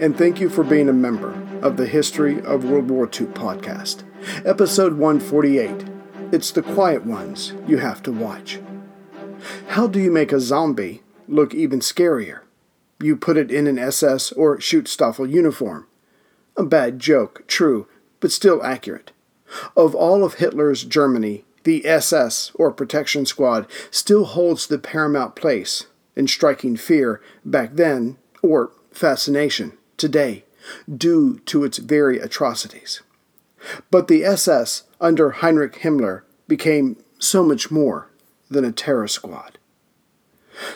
and thank you for being a member of the History of World War II podcast. Episode 148 It's the Quiet Ones You Have to Watch. How do you make a zombie look even scarier? You put it in an SS or Schutzstaffel uniform. A bad joke, true, but still accurate. Of all of Hitler's Germany, the SS, or Protection Squad, still holds the paramount place in striking fear back then, or fascination today, due to its very atrocities. But the SS under Heinrich Himmler became so much more than a terror squad.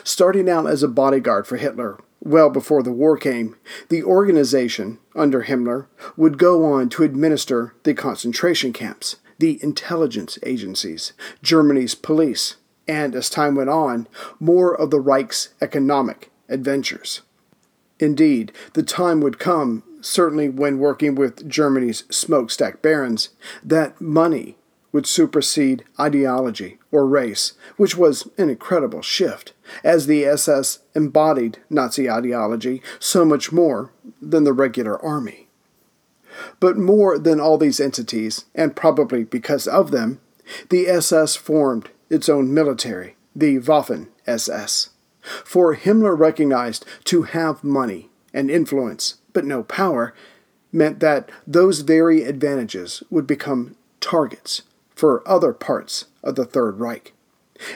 Starting out as a bodyguard for Hitler well before the war came, the organization, under Himmler, would go on to administer the concentration camps, the intelligence agencies, Germany's police, and, as time went on, more of the Reich's economic adventures. Indeed, the time would come, certainly when working with Germany's smokestack barons, that money would supersede ideology or race, which was an incredible shift, as the SS embodied Nazi ideology so much more than the regular army. But more than all these entities, and probably because of them, the SS formed its own military, the Waffen SS. For Himmler recognized to have money and influence, but no power, meant that those very advantages would become targets for other parts of the Third Reich.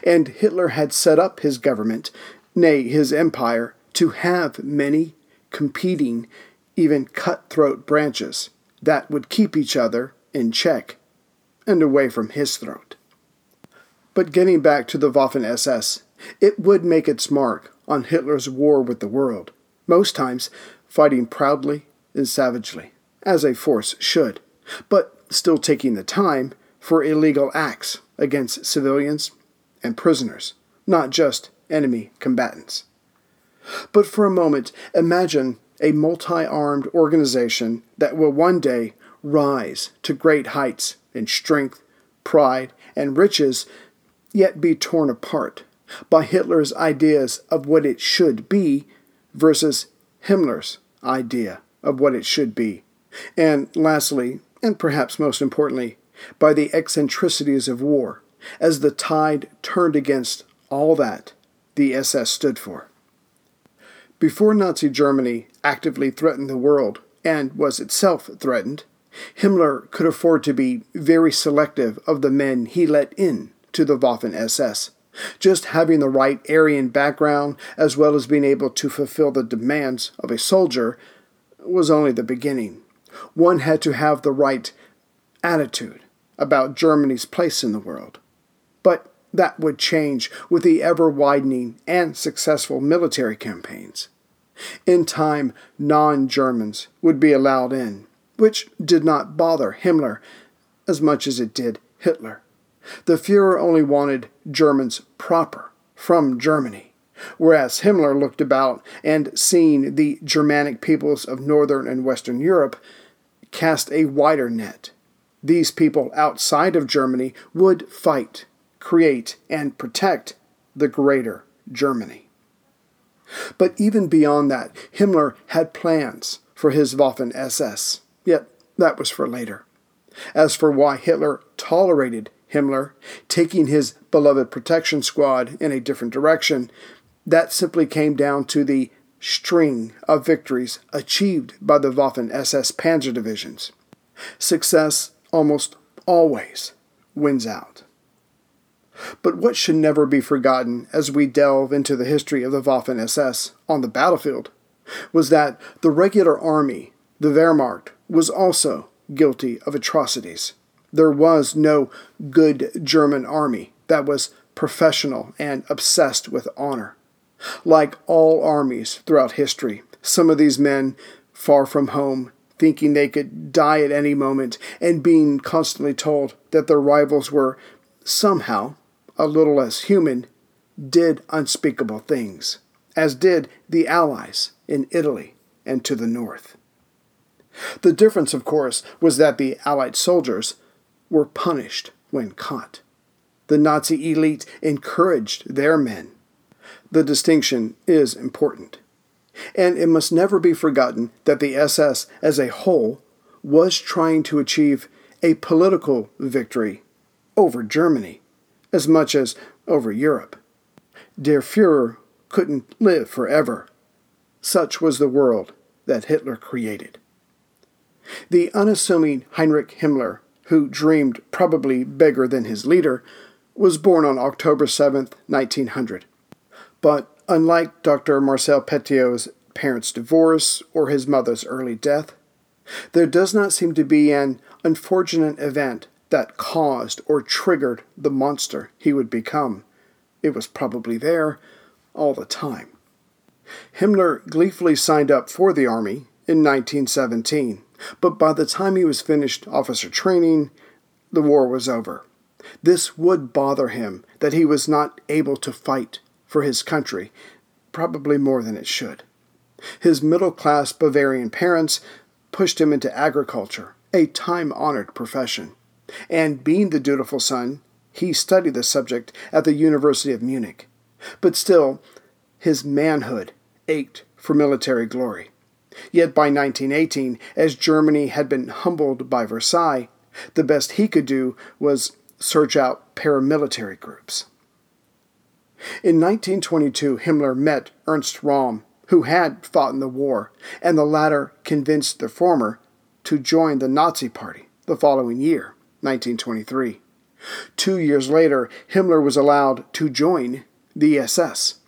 And Hitler had set up his government, nay, his empire, to have many competing, even cutthroat branches that would keep each other in check and away from his throat. But getting back to the Waffen SS, it would make its mark on Hitler's war with the world, most times fighting proudly and savagely, as a force should, but still taking the time for illegal acts against civilians and prisoners, not just enemy combatants. But for a moment, imagine a multi armed organization that will one day rise to great heights in strength, pride, and riches, yet be torn apart by Hitler's ideas of what it should be versus Himmler's idea of what it should be. And lastly, and perhaps most importantly, by the eccentricities of war, as the tide turned against all that the SS stood for. Before Nazi Germany actively threatened the world and was itself threatened, Himmler could afford to be very selective of the men he let in to the Waffen SS. Just having the right Aryan background, as well as being able to fulfill the demands of a soldier, was only the beginning. One had to have the right attitude, about Germany's place in the world. But that would change with the ever widening and successful military campaigns. In time, non Germans would be allowed in, which did not bother Himmler as much as it did Hitler. The Fuhrer only wanted Germans proper from Germany, whereas Himmler looked about and, seeing the Germanic peoples of Northern and Western Europe, cast a wider net these people outside of Germany would fight, create, and protect the greater Germany. But even beyond that, Himmler had plans for his Waffen SS, yet that was for later. As for why Hitler tolerated Himmler taking his beloved protection squad in a different direction, that simply came down to the string of victories achieved by the Waffen SS panzer divisions. Success almost always wins out. But what should never be forgotten as we delve into the history of the Waffen SS on the battlefield was that the regular army, the Wehrmacht, was also guilty of atrocities. There was no good German army that was professional and obsessed with honor. Like all armies throughout history, some of these men, far from home, thinking they could die at any moment, and being constantly told that their rivals were somehow a little less human, did unspeakable things, as did the Allies in Italy and to the north. The difference, of course, was that the Allied soldiers were punished when caught. The Nazi elite encouraged their men. The distinction is important. And it must never be forgotten that the SS as a whole was trying to achieve a political victory over Germany as much as over Europe. Der Fuhrer couldn't live forever. Such was the world that Hitler created. The unassuming Heinrich Himmler, who dreamed probably bigger than his leader, was born on October 7, 1900. But unlike Dr. Marcel Petiot's parents' divorce or his mother's early death, there does not seem to be an unfortunate event that caused or triggered the monster he would become. It was probably there all the time. Himmler gleefully signed up for the Army in 1917, but by the time he was finished officer training, the war was over. This would bother him that he was not able to fight for his country, probably more than it should. His middle class Bavarian parents pushed him into agriculture, a time honored profession. And being the dutiful son, he studied the subject at the University of Munich. But still, his manhood ached for military glory. Yet by 1918, as Germany had been humbled by Versailles, the best he could do was search out paramilitary groups. In 1922, Himmler met Ernst Röhm, who had fought in the war, and the latter convinced the former to join the Nazi Party the following year, 1923. Two years later, Himmler was allowed to join the SS.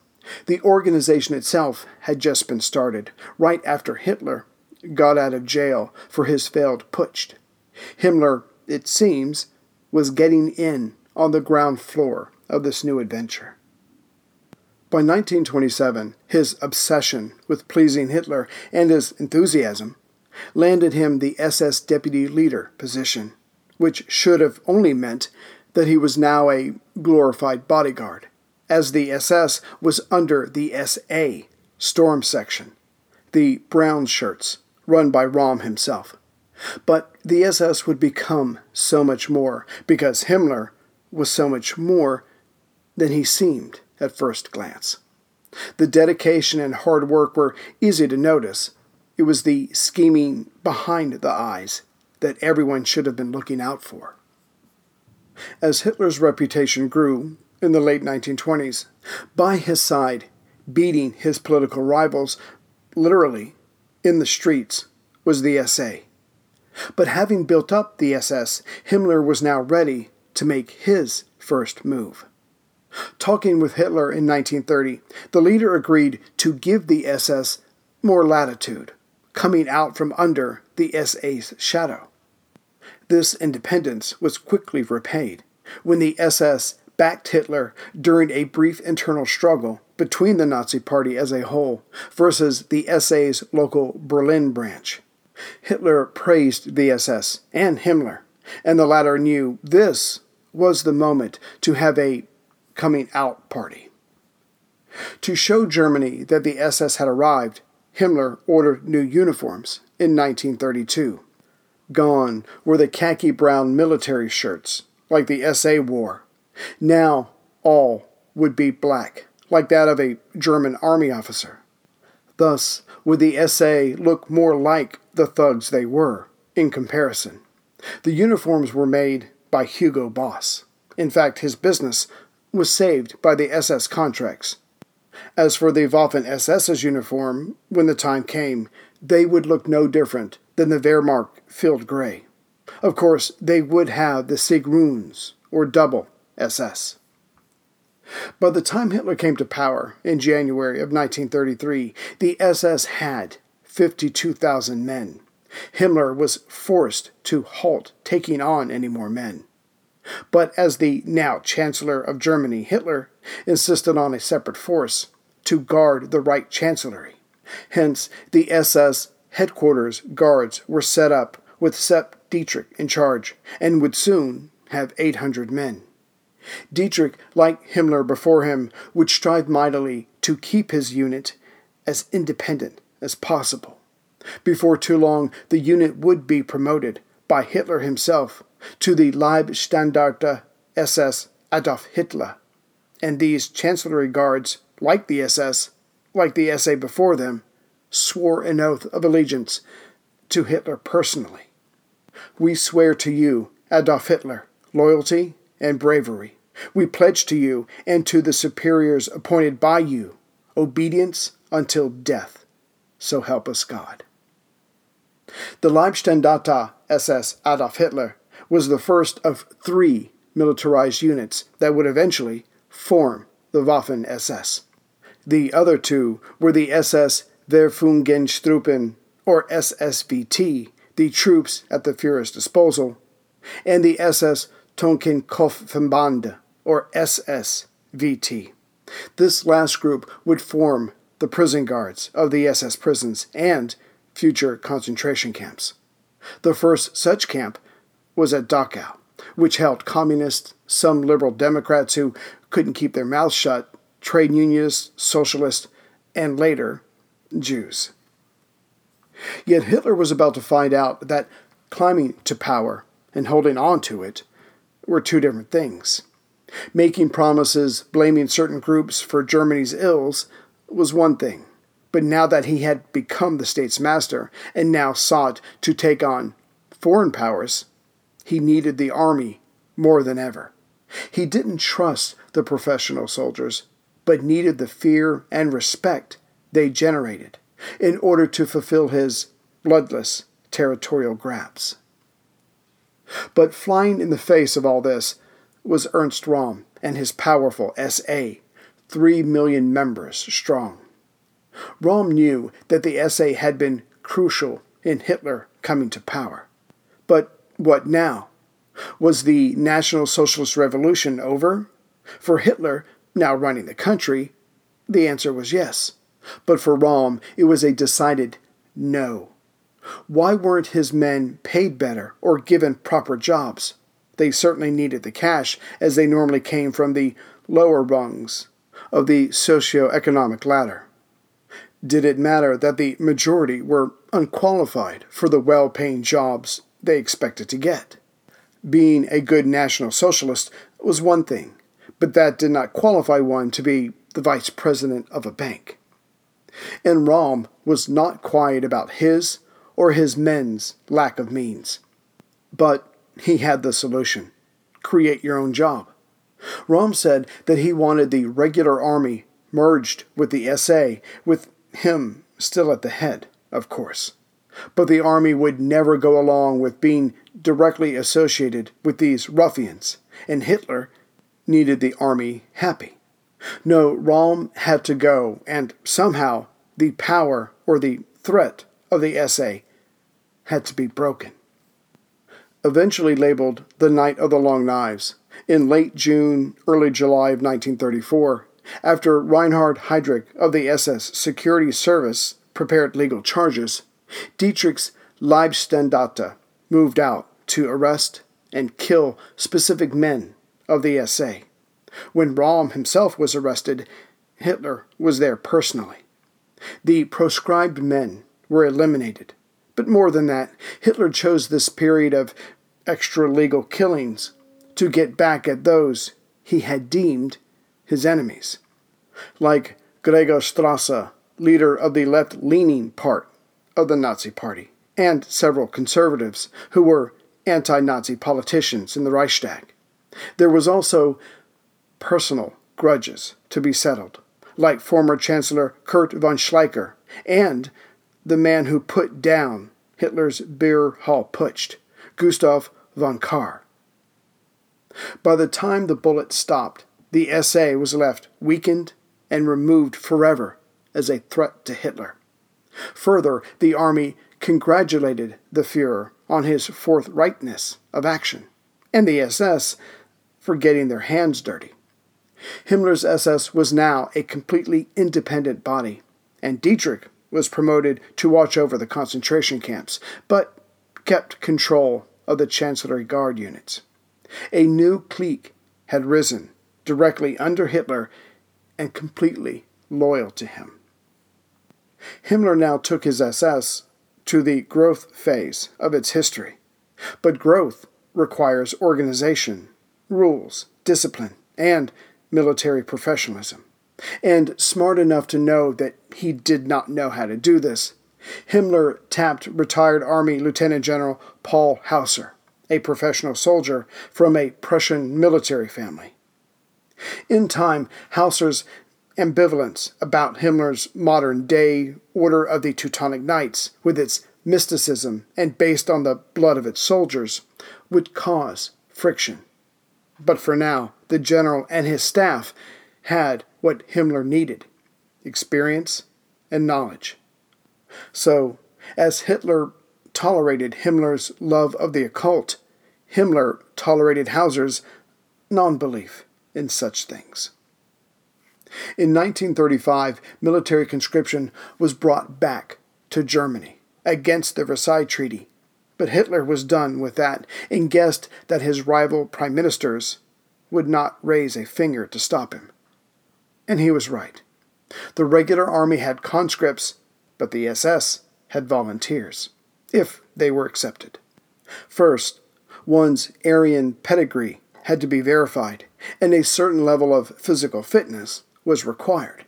The organization itself had just been started, right after Hitler got out of jail for his failed putsch. Himmler, it seems, was getting in on the ground floor of this new adventure. By 1927, his obsession with pleasing Hitler and his enthusiasm landed him the SS deputy leader position, which should have only meant that he was now a glorified bodyguard, as the SS was under the SA Storm Section, the brown shirts run by Röhm himself. But the SS would become so much more because Himmler was so much more than he seemed at first glance. The dedication and hard work were easy to notice. It was the scheming behind the eyes that everyone should have been looking out for. As Hitler's reputation grew in the late 1920s, by his side, beating his political rivals literally in the streets, was the SA. But having built up the SS, Himmler was now ready to make his first move. Talking with Hitler in 1930, the leader agreed to give the SS more latitude, coming out from under the SA's shadow. This independence was quickly repaid when the SS backed Hitler during a brief internal struggle between the Nazi Party as a whole versus the SA's local Berlin branch. Hitler praised the SS and Himmler, and the latter knew this was the moment to have a coming out party. To show Germany that the SS had arrived, Himmler ordered new uniforms in 1932. Gone were the khaki brown military shirts, like the SA wore. Now all would be black, like that of a German army officer. Thus would the SA look more like the thugs they were, in comparison. The uniforms were made by Hugo Boss. In fact, his business was saved by the SS contracts. As for the Waffen SS's uniform, when the time came, they would look no different than the Wehrmacht field gray. Of course, they would have the Sieg runes, or double SS. By the time Hitler came to power in January of 1933, the SS had 52,000 men. Himmler was forced to halt taking on any more men. But as the now Chancellor of Germany, Hitler, insisted on a separate force to guard the Reich Chancellery. Hence, the SS headquarters guards were set up with Sepp Dietrich in charge and would soon have 800 men. Dietrich, like Himmler before him, would strive mightily to keep his unit as independent as possible. Before too long, the unit would be promoted by Hitler himself to the Leibstandarte SS Adolf Hitler, and these chancellery guards, like the SS, like the SA before them, swore an oath of allegiance to Hitler personally. We swear to you, Adolf Hitler, loyalty and bravery. We pledge to you and to the superiors appointed by you obedience until death. So help us God. The Leibstandarte SS Adolf Hitler was the first of three militarized units that would eventually form the Waffen SS. The other two were the SS Verfügungstruppen, or SSVT, the troops at the Fuhrer's disposal, and the SS Totenkopfverband, or SSVT. This last group would form the prison guards of the SS prisons and future concentration camps. The first such camp was at Dachau, which held communists, some liberal Democrats who couldn't keep their mouths shut, trade unionists, socialists, and later, Jews. Yet Hitler was about to find out that climbing to power and holding on to it were two different things. Making promises, blaming certain groups for Germany's ills was one thing. But now that he had become the state's master and now sought to take on foreign powers, he needed the army more than ever. He didn't trust the professional soldiers, but needed the fear and respect they generated in order to fulfill his bloodless territorial grabs. But flying in the face of all this was Ernst Röhm and his powerful SA, three million members strong. Röhm knew that the SA had been crucial in Hitler coming to power. But what now? Was the National Socialist Revolution over? For Hitler, now running the country, the answer was yes. But for Röhm, it was a decided no. Why weren't his men paid better or given proper jobs? They certainly needed the cash, as they normally came from the lower rungs of the socio-economic ladder. Did it matter that the majority were unqualified for the well paying jobs they expected to get? Being a good National Socialist was one thing, but that did not qualify one to be the vice president of a bank. And Röhm was not quiet about his or his men's lack of means. But he had the solution create your own job. Röhm said that he wanted the regular army merged with the SA, with him still at the head, of course. But the army would never go along with being directly associated with these ruffians, and Hitler needed the army happy. No, Röhm had to go, and somehow the power or the threat of the SA had to be broken. Eventually labeled the Night of the Long Knives, in late June, early July of 1934, after Reinhard Heydrich of the SS Security Service prepared legal charges, Dietrich's Leibstandarte moved out to arrest and kill specific men of the SA. When Röhm himself was arrested, Hitler was there personally. The proscribed men were eliminated. But more than that, Hitler chose this period of extra legal killings to get back at those he had deemed his enemies, like Gregor Strasser, leader of the left leaning part of the Nazi Party, and several conservatives who were anti Nazi politicians in the Reichstag. There was also personal grudges to be settled, like former Chancellor Kurt von Schleicher and the man who put down Hitler's beer hall putsch, Gustav von Kahr. By the time the bullet stopped, the SA was left weakened and removed forever as a threat to Hitler. Further, the army congratulated the Fuhrer on his forthrightness of action, and the SS for getting their hands dirty. Himmler's SS was now a completely independent body, and Dietrich was promoted to watch over the concentration camps, but kept control of the Chancellery Guard units. A new clique had risen directly under Hitler and completely loyal to him. Himmler now took his SS to the growth phase of its history. But growth requires organization, rules, discipline, and military professionalism. And smart enough to know that he did not know how to do this, Himmler tapped retired Army Lieutenant General Paul Hausser, a professional soldier from a Prussian military family. In time, Hausser's ambivalence about Himmler's modern day Order of the Teutonic Knights, with its mysticism and based on the blood of its soldiers, would cause friction. But for now, the general and his staff had what Himmler needed experience and knowledge. So, as Hitler tolerated Himmler's love of the occult, Himmler tolerated Hausser's non belief in such things. In 1935, military conscription was brought back to Germany against the Versailles Treaty, but Hitler was done with that and guessed that his rival prime ministers would not raise a finger to stop him. And he was right. The regular army had conscripts, but the SS had volunteers, if they were accepted. First, one's Aryan pedigree had to be verified, and a certain level of physical fitness was required.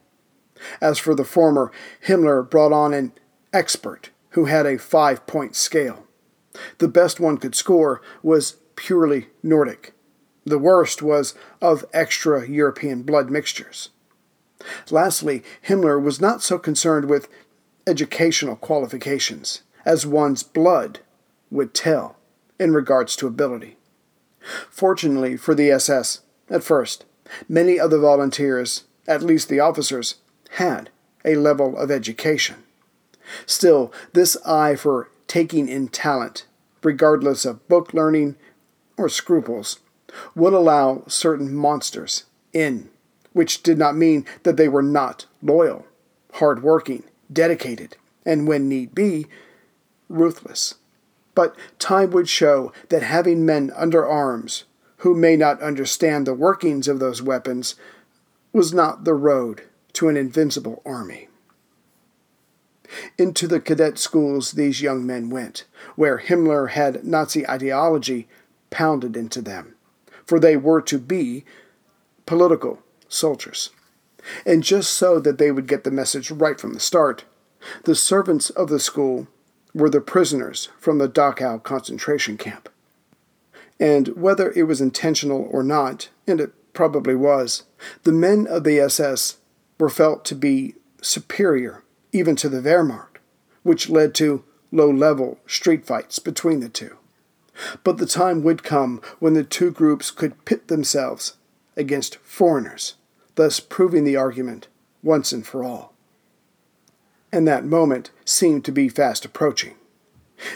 As for the former, Himmler brought on an expert who had a five point scale. The best one could score was purely Nordic. The worst was of extra European blood mixtures. Lastly, Himmler was not so concerned with educational qualifications as one's blood would tell in regards to ability. Fortunately for the SS, at first, many of the volunteers, at least the officers, had a level of education. Still, this eye for taking in talent, regardless of book learning or scruples, would allow certain monsters in, which did not mean that they were not loyal, hard-working, dedicated, and when need be, ruthless. But time would show that having men under arms who may not understand the workings of those weapons was not the road to an invincible army. Into the cadet schools these young men went, where Himmler had Nazi ideology pounded into them, for they were to be political soldiers. And just so that they would get the message right from the start, the servants of the school were the prisoners from the Dachau concentration camp. And whether it was intentional or not, and it probably was, the men of the SS were felt to be superior even to the Wehrmacht, which led to low level street fights between the two. But the time would come when the two groups could pit themselves against foreigners, thus proving the argument once and for all. And that moment seemed to be fast approaching.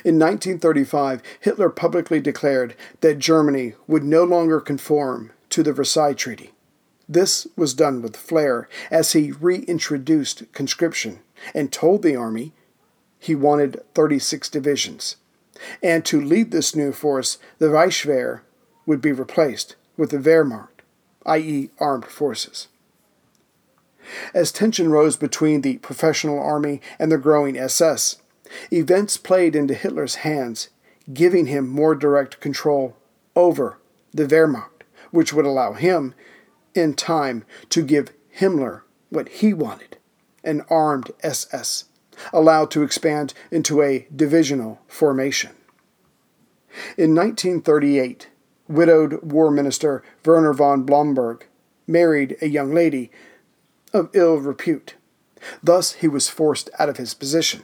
In 1935, Hitler publicly declared that Germany would no longer conform to the Versailles Treaty. This was done with flair as he reintroduced conscription and told the army he wanted 36 divisions. And to lead this new force, the Reichswehr would be replaced with the Wehrmacht, i.e., armed forces. As tension rose between the professional army and the growing SS, events played into Hitler's hands, giving him more direct control over the Wehrmacht, which would allow him, in time, to give Himmler what he wanted an armed SS, allowed to expand into a divisional formation. In 1938, widowed War Minister Werner von Blomberg married a young lady of ill repute. Thus, he was forced out of his position.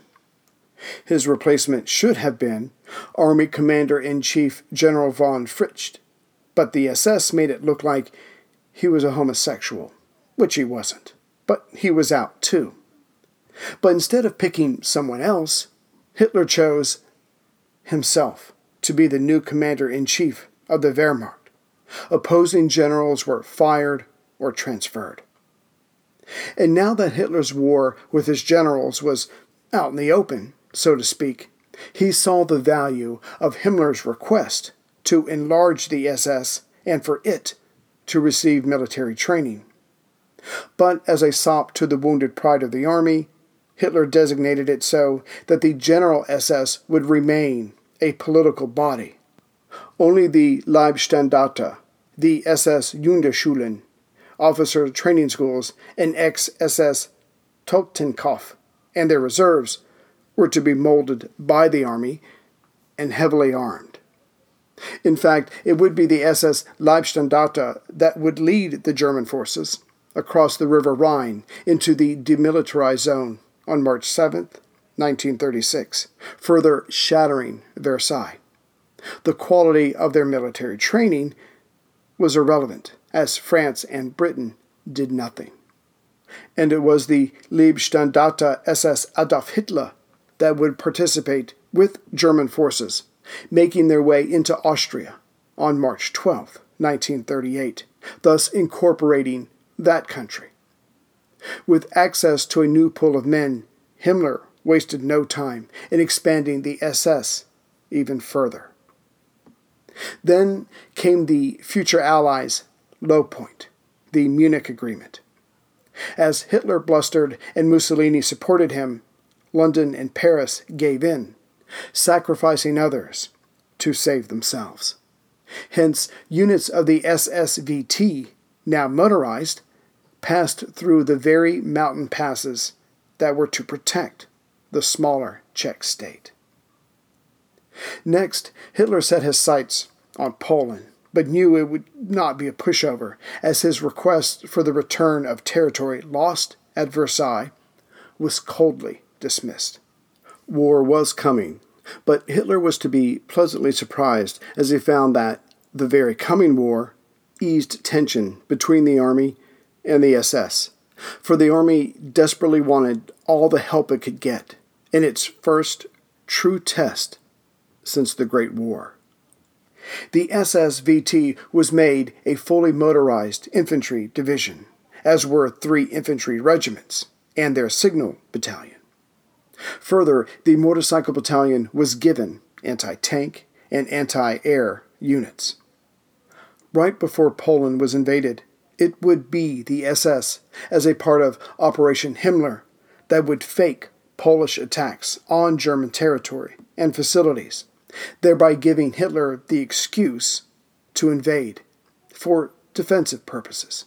His replacement should have been Army Commander in Chief General von Fritsch, but the SS made it look like he was a homosexual, which he wasn't. But he was out too. But instead of picking someone else, Hitler chose himself to be the new commander in chief of the Wehrmacht. Opposing generals were fired or transferred. And now that Hitler's war with his generals was out in the open, so to speak, he saw the value of Himmler's request to enlarge the SS and for it to receive military training. But as a sop to the wounded pride of the army, Hitler designated it so that the General SS would remain a political body. Only the Leibstandarte, the SS Junkerschulen, officer training schools, and ex SS Totenkopf and their reserves were to be molded by the Army and heavily armed. In fact, it would be the SS Leibstandarte that would lead the German forces across the River Rhine into the demilitarized zone on March 7, 1936, further shattering Versailles. The quality of their military training was irrelevant, as France and Britain did nothing. And it was the Leibstandarte SS Adolf Hitler that would participate with German forces, making their way into Austria on March 12, 1938, thus incorporating that country. With access to a new pool of men, Himmler wasted no time in expanding the SS even further. Then came the future Allies' low point, the Munich Agreement. As Hitler blustered and Mussolini supported him, London and Paris gave in, sacrificing others to save themselves. Hence, units of the SSVT, now motorized, passed through the very mountain passes that were to protect the smaller Czech state. Next, Hitler set his sights on Poland, but knew it would not be a pushover, as his request for the return of territory lost at Versailles was coldly dismissed. War was coming, but Hitler was to be pleasantly surprised as he found that the very coming war eased tension between the Army and the SS, for the Army desperately wanted all the help it could get in its first true test since the Great War. The SSVT was made a fully motorized infantry division, as were three infantry regiments and their signal battalion. Further, the motorcycle battalion was given anti tank and anti air units. Right before Poland was invaded, it would be the SS, as a part of Operation Himmler, that would fake Polish attacks on German territory and facilities, thereby giving Hitler the excuse to invade for defensive purposes.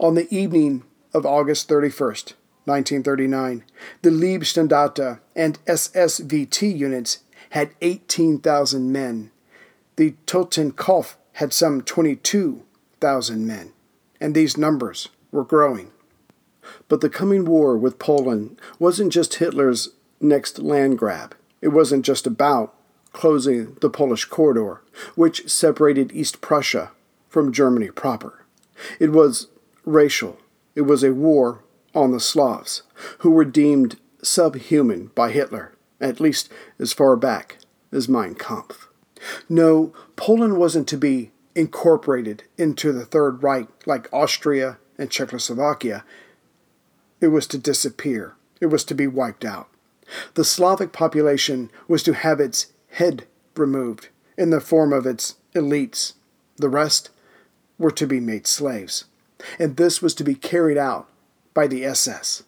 On the evening of August 31st, 1939, the Leibstandarte and SSVT units had 18,000 men. The Totenkopf had some 22,000 men, and these numbers were growing. But the coming war with Poland wasn't just Hitler's next land grab. It wasn't just about closing the Polish corridor, which separated East Prussia from Germany proper. It was racial. It was a war on the Slavs, who were deemed subhuman by Hitler, at least as far back as Mein Kampf. No, Poland wasn't to be incorporated into the Third Reich like Austria and Czechoslovakia. It was to disappear, it was to be wiped out. The Slavic population was to have its head removed in the form of its elites. The rest were to be made slaves. And this was to be carried out by the SS.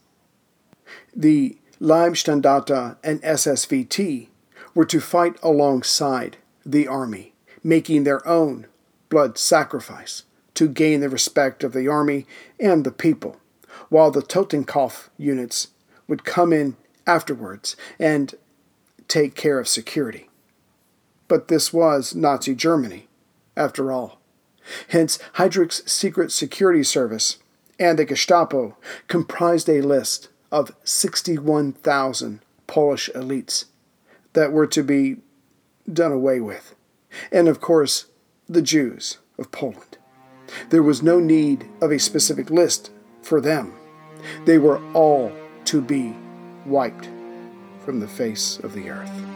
The Leibstandarte and SSVT were to fight alongside the army, making their own blood sacrifice to gain the respect of the army and the people, while the Totenkopf units would come in afterwards and take care of security. But this was Nazi Germany, after all. Hence, Heydrich's secret security service and the Gestapo comprised a list of 61,000 Polish elites that were to be done away with. And of course, the Jews of Poland. There was no need of a specific list for them. They were all to be wiped from the face of the earth.